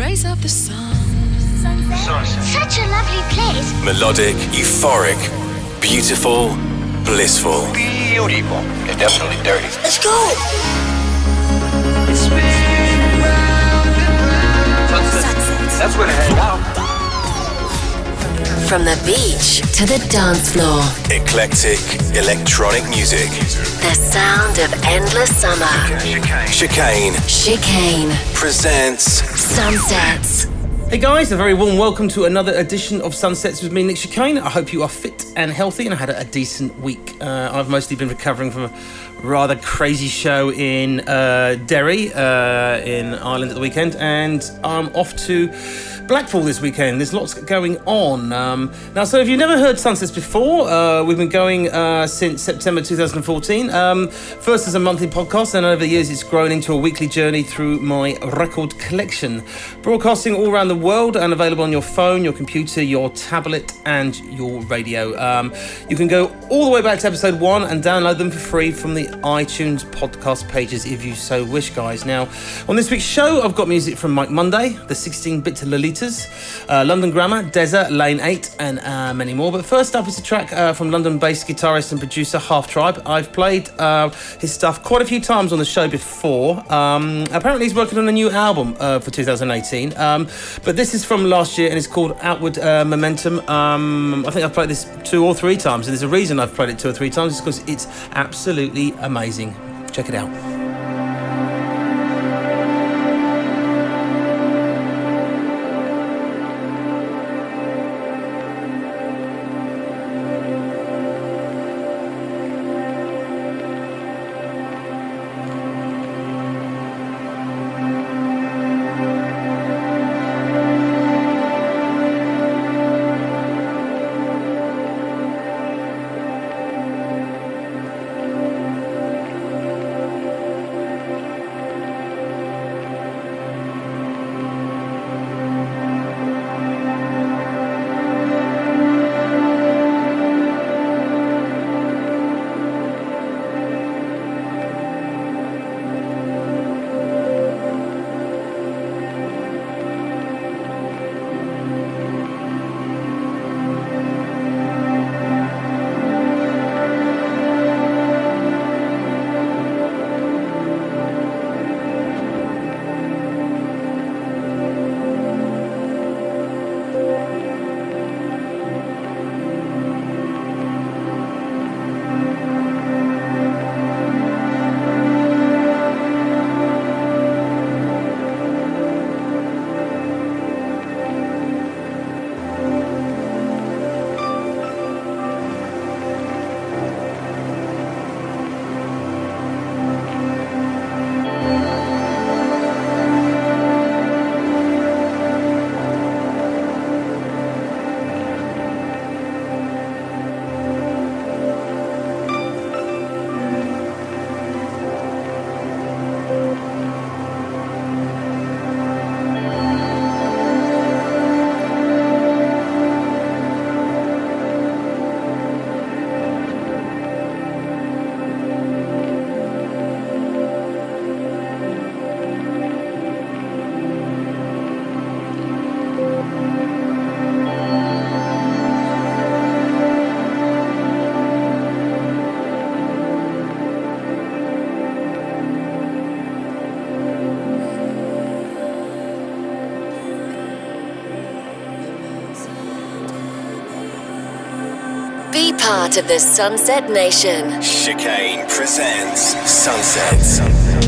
praise of the sun. Such a lovely place. Melodic, euphoric, beautiful, blissful. Beautiful. It's definitely dirty. Let's go. That's where to hang out. From the beach to the dance floor, Eclectic, electronic music. the sound of endless summer. Chicane Chicane. Chicane. presents Sunsets. Hey guys, a very warm welcome to another edition of Sunsets with me, Nick Chicane. I hope you are fit and healthy and had a, a decent week. Uh, I've mostly been recovering from a rather crazy show in uh, Derry, uh, in Ireland at the weekend, and I'm off to Blackpool this weekend. There's lots going on. Um, now, so if you've never heard Sunsets before, uh, we've been going uh, since September 2014. Um, first as a monthly podcast, and over the years it's grown into a weekly journey through my record collection. Broadcasting all around the world and available on your phone, your computer, your tablet, and your radio. Um, you can go all the way back to episode one and download them for free from the iTunes podcast pages if you so wish, guys. Now, on this week's show, I've got music from Mike Monday, the 16 bit Uh, London Grammar, Desert, Lane 8, and uh, many more. But first up is a track uh, from London based guitarist and producer Half Tribe. I've played uh, his stuff quite a few times on the show before. Um, apparently, he's working on a new album uh, for 2018. Um, but this is from last year and it's called Outward uh, Momentum. Um, I think I've played this two or three times, and there's a reason I've played it two or three times, it's because it's absolutely amazing. Check it out. Part of the Sunset Nation. Chicane presents Sunsets. Sunset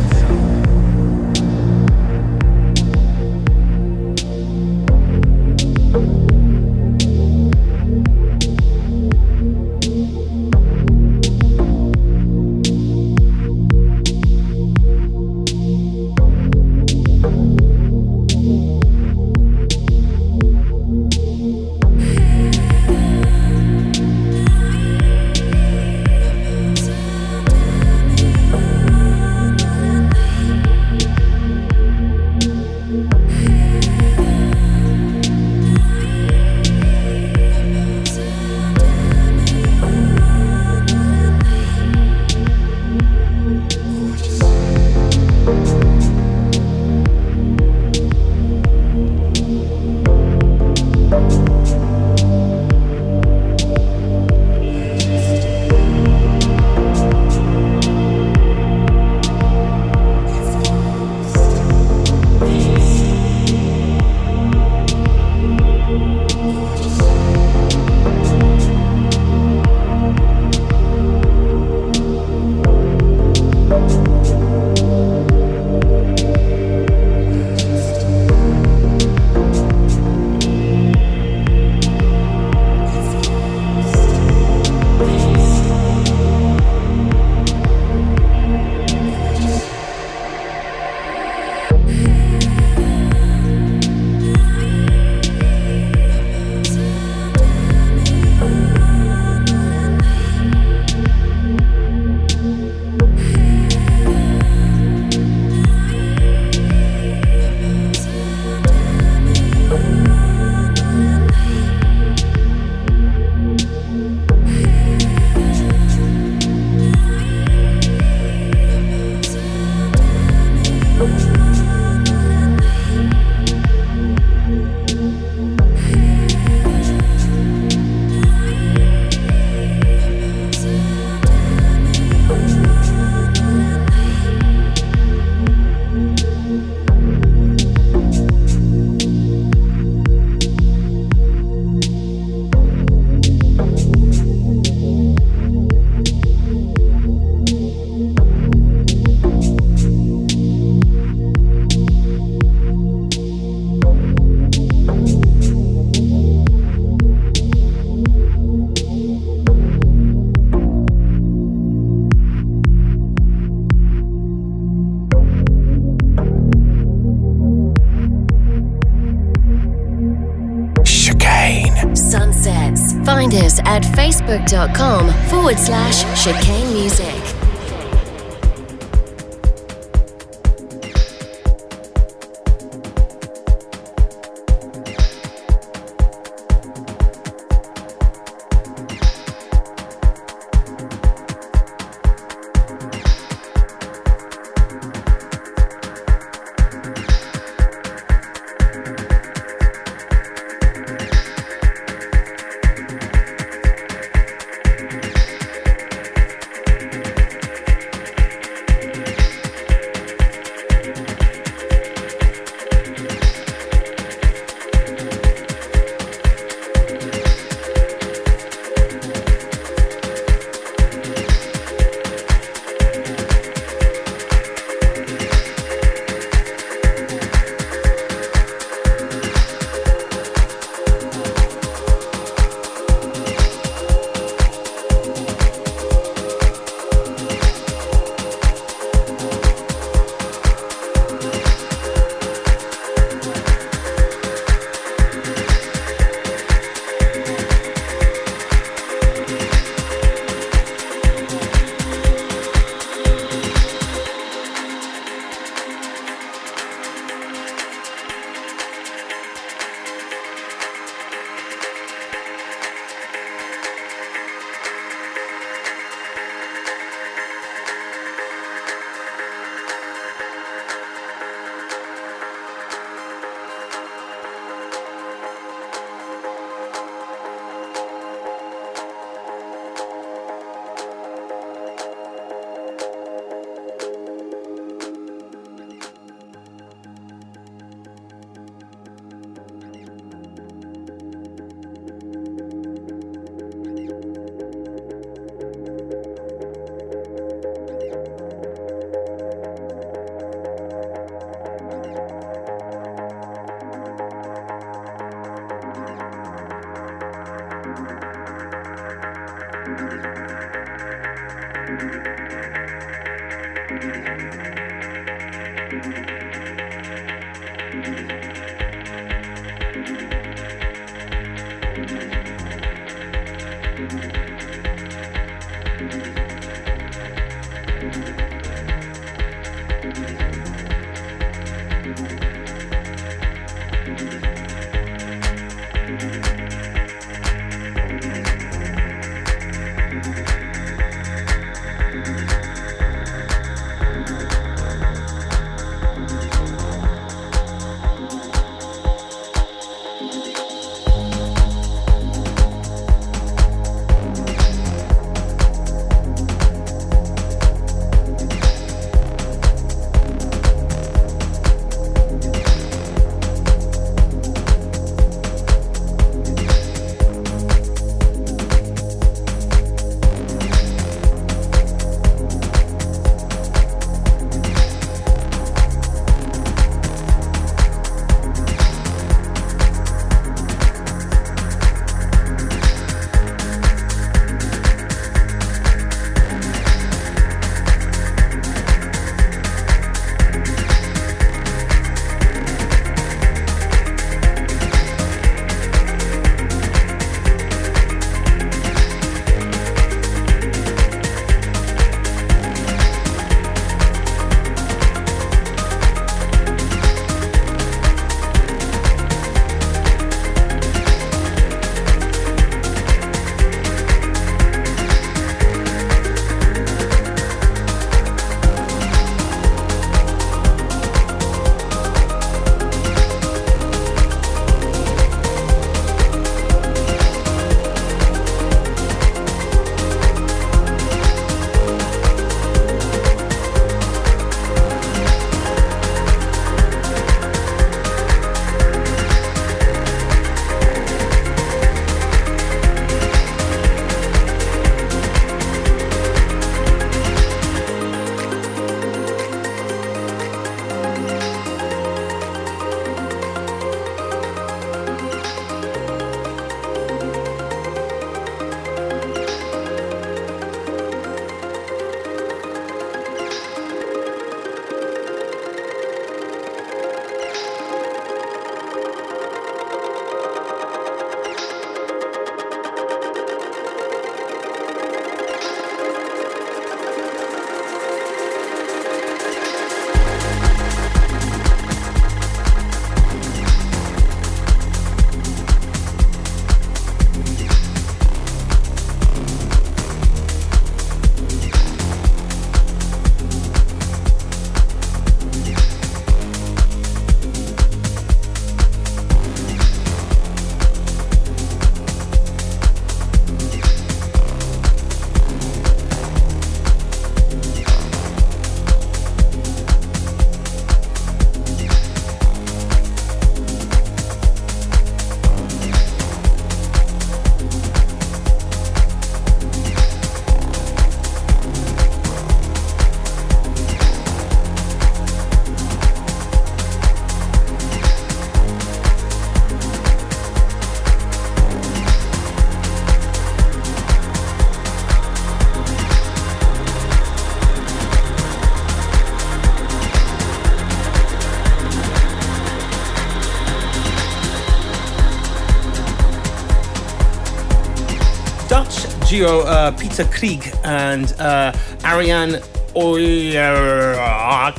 duo uh, Peter Kriek and uh, Ariaan Olieroock.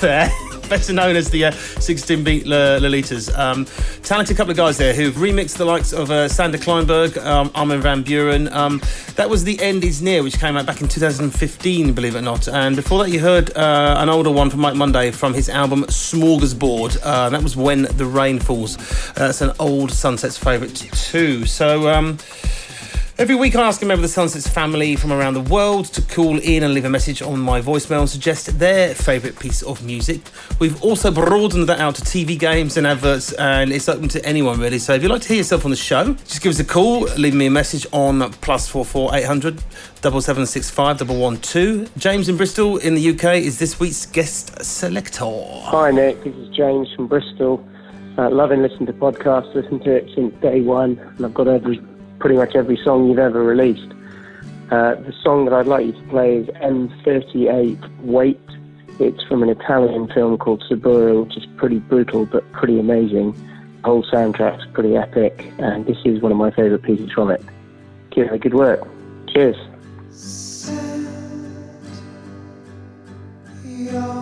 there. Better known as the uh, 16 Bit Lolitas. Um, talented couple of guys there who've remixed the likes of uh, Sander Kleinenberg, um, Armin Van Buuren. Um, that was The End Is Near, which came out back in 2015, believe it or not. And before that, you heard uh, an older one from Mike Monday from his album Smorgasbord. Uh, that was When the Rain Falls. Uh, that's an old Sunsets favourite, too. So, um, Every week, I ask a member of the Sunsets family from around the world to call in and leave a message on my voicemail and suggest their favourite piece of music. We've also broadened that out to TV games and adverts, and it's open to anyone really. So if you'd like to hear yourself on the show, just give us a call, leave me a message on plus four four eight hundred double seven six five double one two. James in Bristol in the UK is this week's guest selector. Hi Nick, this is James from Bristol. Uh, loving listening to podcasts, listened to it since day one, and I've got every pretty much every song you've ever released. Uh, the song that I'd like you to play is M83 Wait. It's from an Italian film called Suburra, which is pretty brutal but pretty amazing. The whole soundtrack's pretty epic, and this is one of my favourite pieces from it. Up good work. Cheers. the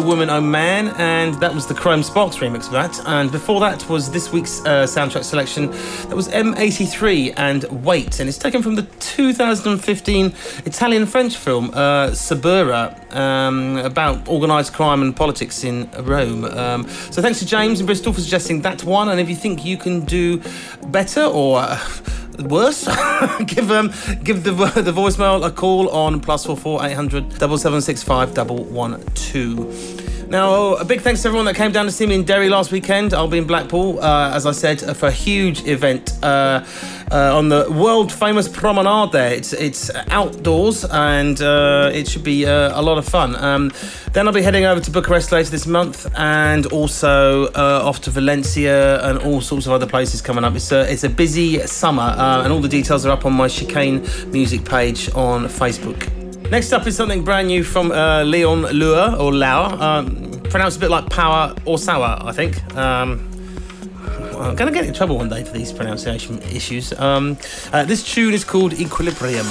Woman, Oh Man, and that was the Chrome Sparks remix of that. And before that was this week's uh, soundtrack selection. That was M83 and Wait, and it's taken from the 2015 Italian French film uh, Suburra um, about organised crime and politics in Rome. Um, so thanks to James in Bristol for suggesting that one. And if you think you can do better or uh, worse, give um, give the the voicemail a call on plus four four eight hundred double seven six five double one two. Now, a big thanks to everyone that came down to see me in Derry last weekend. I'll be in Blackpool, uh, as I said, for a huge event uh, uh, on the world famous promenade there. It's it's outdoors and uh, it should be uh, a lot of fun. Um, then I'll be heading over to Bucharest later this month and also uh, off to Valencia and all sorts of other places coming up. It's a, it's a busy summer uh, and all the details are up on my Chicane music page on Facebook. Next up is something brand new from uh, Leon Lure or Lauer. Um, pronounced a bit like power or sour, I think. Um, I'm going to get in trouble one day for these pronunciation issues. Um, uh, this tune is called Equilibrium.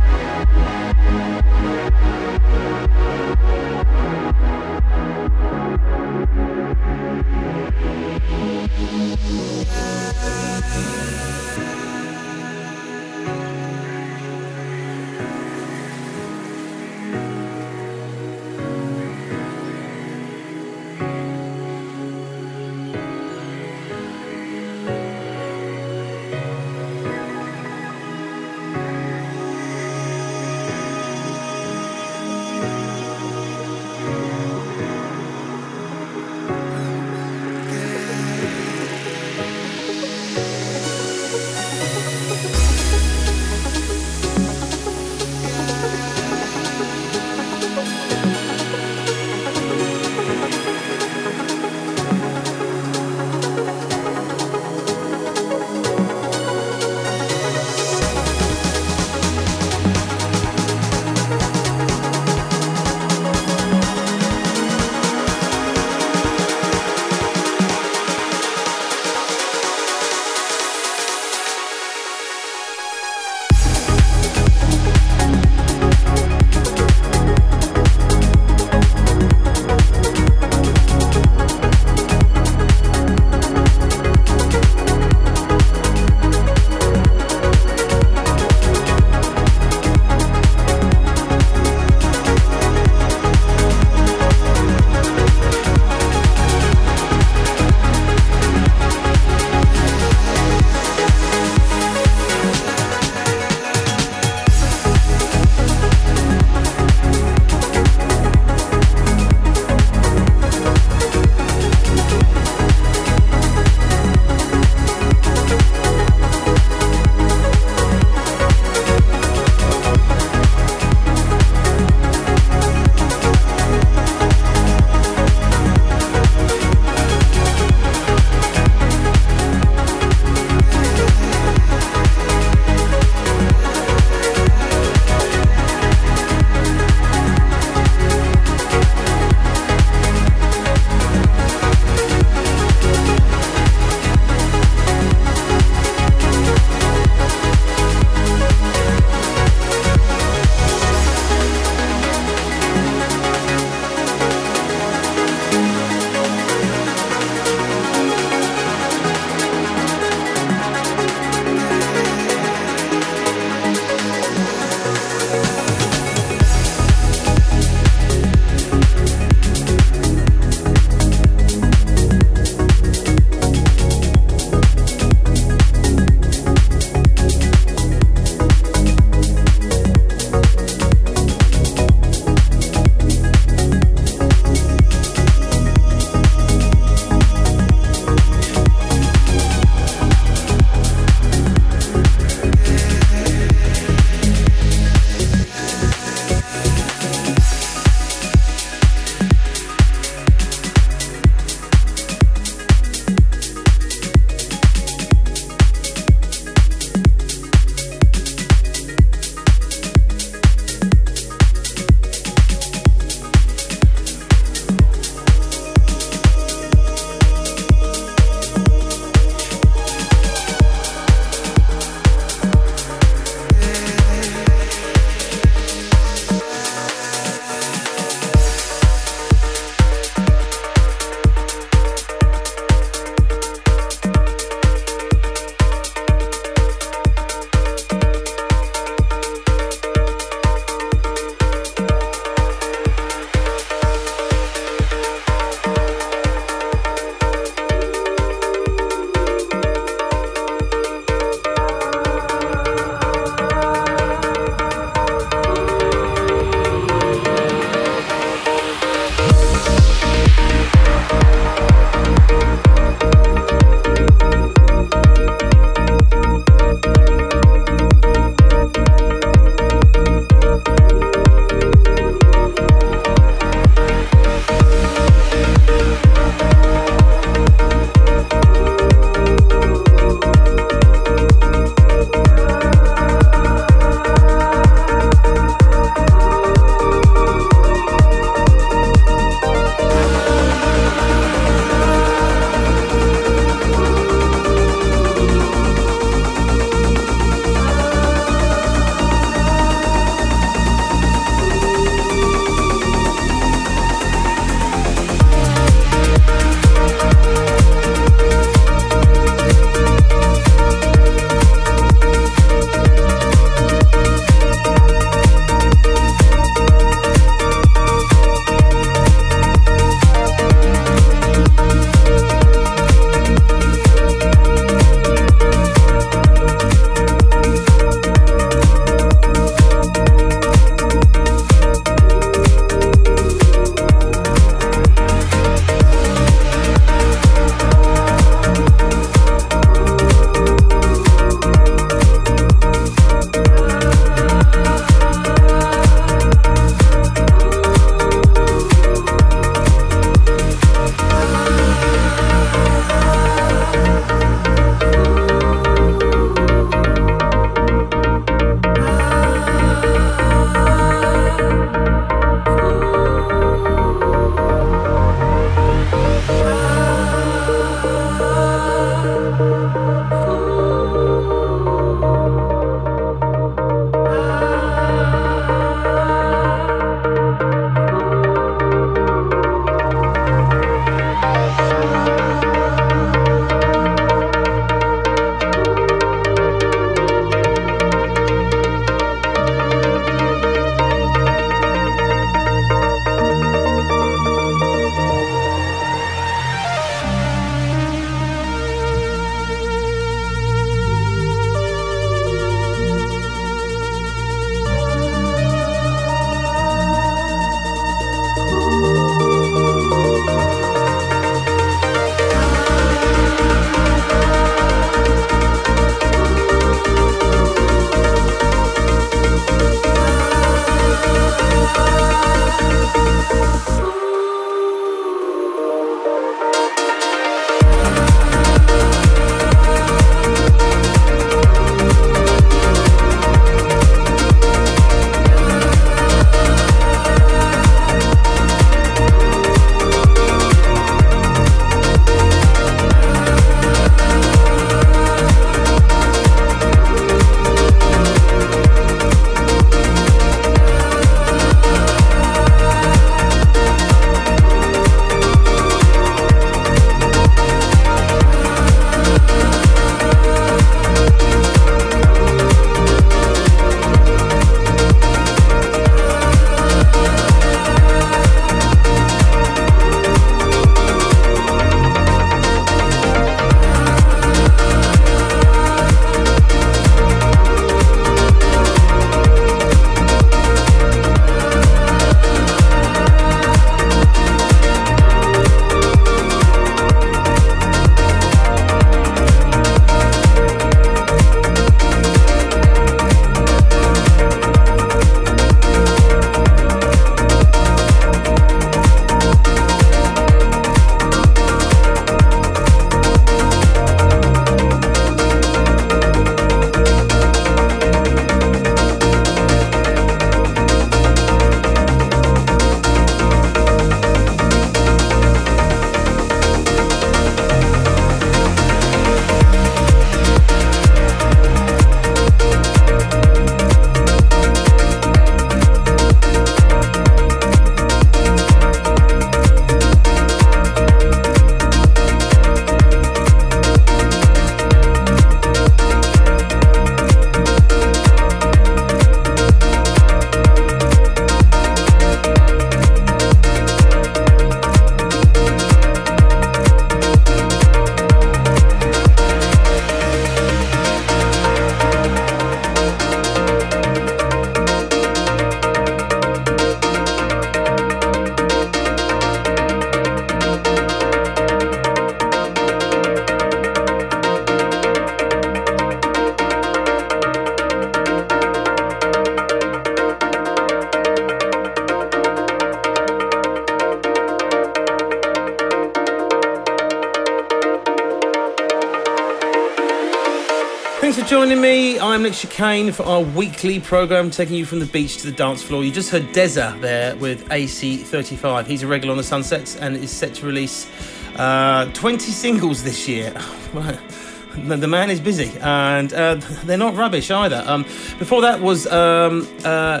Nick Chicane for our weekly programme taking you from the beach to the dance floor. You just heard Deza there with AC35. He's a regular on the Sunsets and is set to release uh, 20 singles this year. the man is busy and uh, they're not rubbish either. Um, before that was um, uh,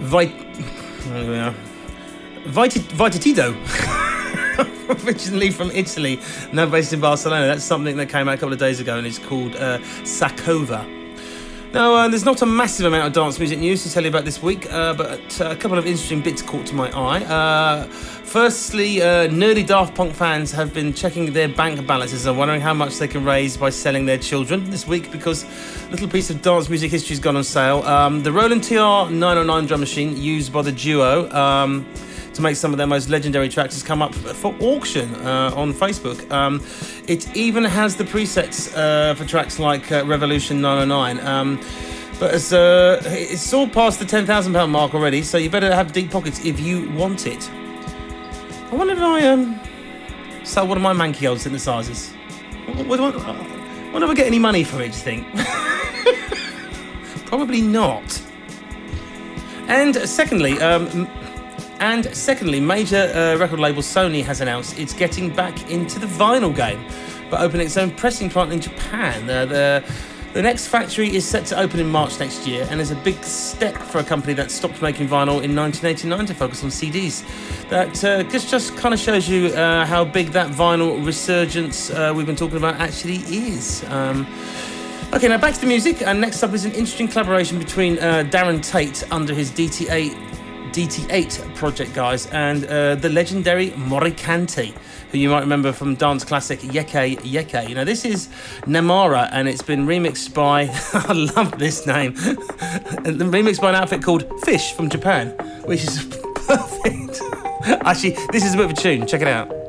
Vit- Vit- Vitatido. originally from Italy, now based in Barcelona. That's something that came out a couple of days ago and it's called uh, Sakova. Now, uh, there's not a massive amount of dance music news to tell you about this week, uh, but uh, a couple of interesting bits caught to my eye. Uh, firstly, uh, nerdy Daft Punk fans have been checking their bank balances and wondering how much they can raise by selling their children this week because a little piece of dance music history has gone on sale. Um, the Roland TR 909 drum machine used by the duo. Um, to make some of their most legendary tracks has come up for auction uh, on Facebook. Um, it even has the presets uh, for tracks like uh, Revolution 909. Um, but it's, uh, it's all past the £10,000 mark already, so you better have deep pockets if you want it. I wonder if I um, sell one of my manky old synthesizers. I wonder if I get any money for it, do you think? Probably not. And secondly, um, and secondly, major uh, record label Sony has announced it's getting back into the vinyl game. but opening its own pressing plant in Japan. Uh, the the next factory is set to open in March next year and is a big step for a company that stopped making vinyl in 1989 to focus on CDs. That uh, just, just kind of shows you uh, how big that vinyl resurgence uh, we've been talking about actually is. Um, okay, now back to the music. And next up is an interesting collaboration between uh, Darren Tate under his DT8 DT8 project guys and uh, the legendary Mory Kante, who you might remember from dance classic Yeke Yeke. You know, this is Namara and it's been remixed by, I love this name, remixed by an outfit called Fish from Japan, which is perfect. Actually, this is a bit of a tune, check it out.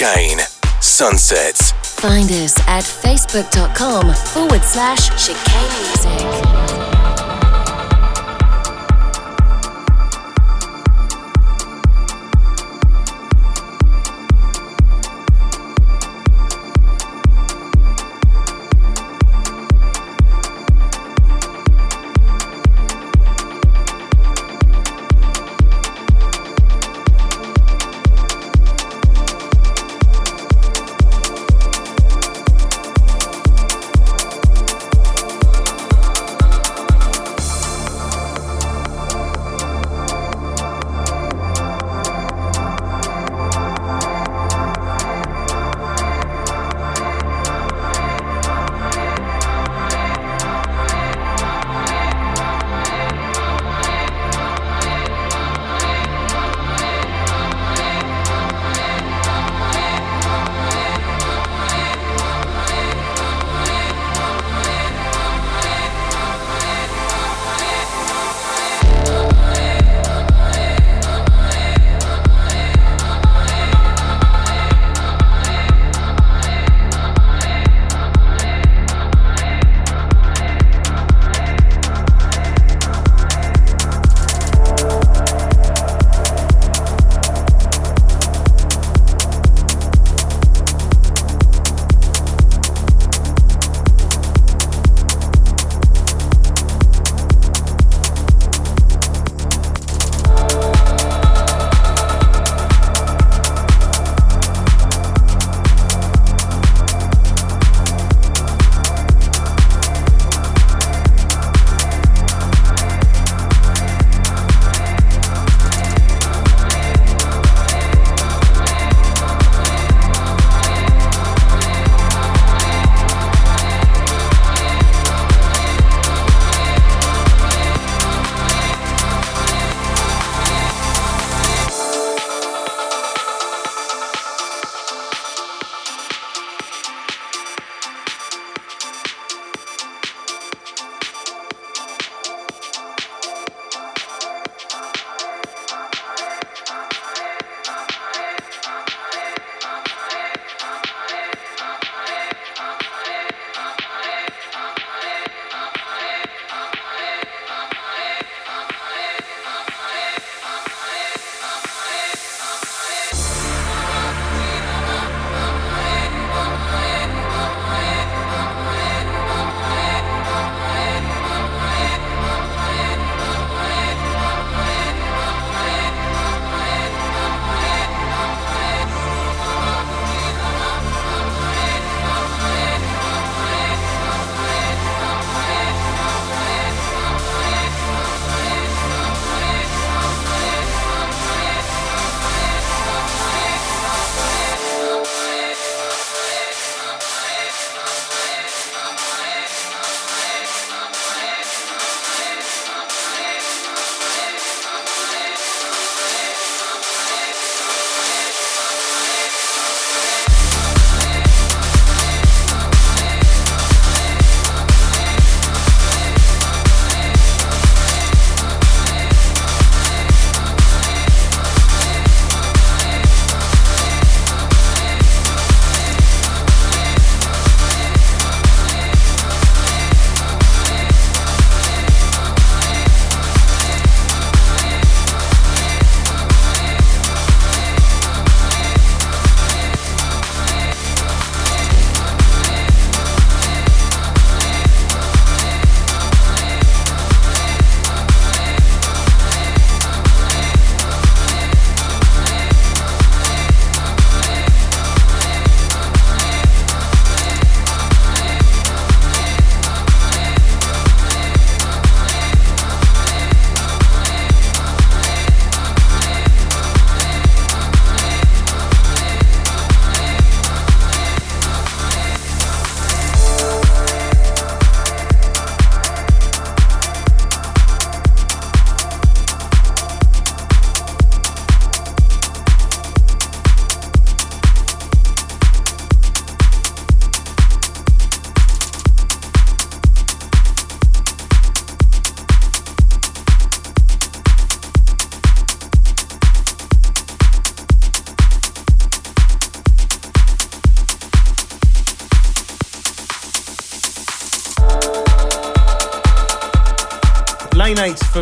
Chicane. Sunsets. Find us at facebook.com forward slash chicane music.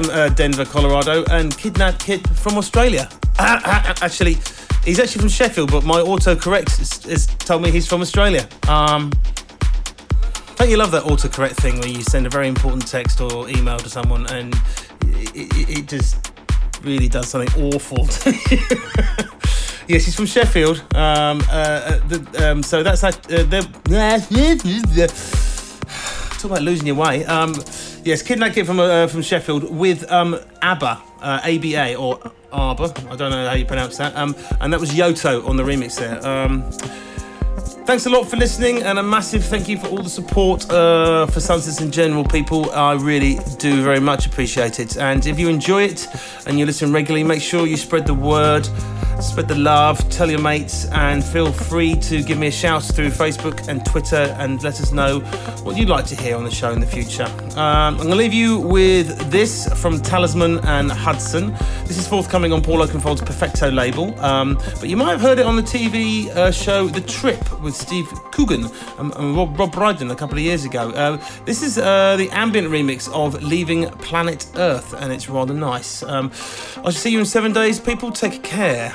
From uh, Denver, Colorado, and Kidnap Kid from Australia. actually, he's actually from Sheffield, but my autocorrect has, has told me he's from Australia. Um, don't you love that autocorrect thing where you send a very important text or email to someone and it, it, it just really does something awful to you? yes, he's from Sheffield. Um, uh, uh, the, um, so that's that. Uh, Talk about losing your way. Um, yes, Kid from uh, from Sheffield with um, ABBA, uh, ABA or ABBA. I don't know how you pronounce that. Um, and that was Yotto on the remix there. Um, Thanks a lot for listening, and a massive thank you for all the support uh, for Sunsets in general, people. I really do very much appreciate it. And if you enjoy it and you listen regularly, make sure you spread the word, spread the love, tell your mates, and feel free to give me a shout through Facebook and Twitter and let us know what you'd like to hear on the show in the future. Um, I'm going to leave you with this from Talisman and Hudson. This is forthcoming on Paul Oakenfold's Perfecto label, um, but you might have heard it on the TV uh, show The Trip with Steve Coogan and, Rob, Rob Brydon a couple of years ago. Uh, this is uh, the ambient remix of Leaving Planet Earth, and it's rather nice. Um, I shall see you in seven days. People, take care.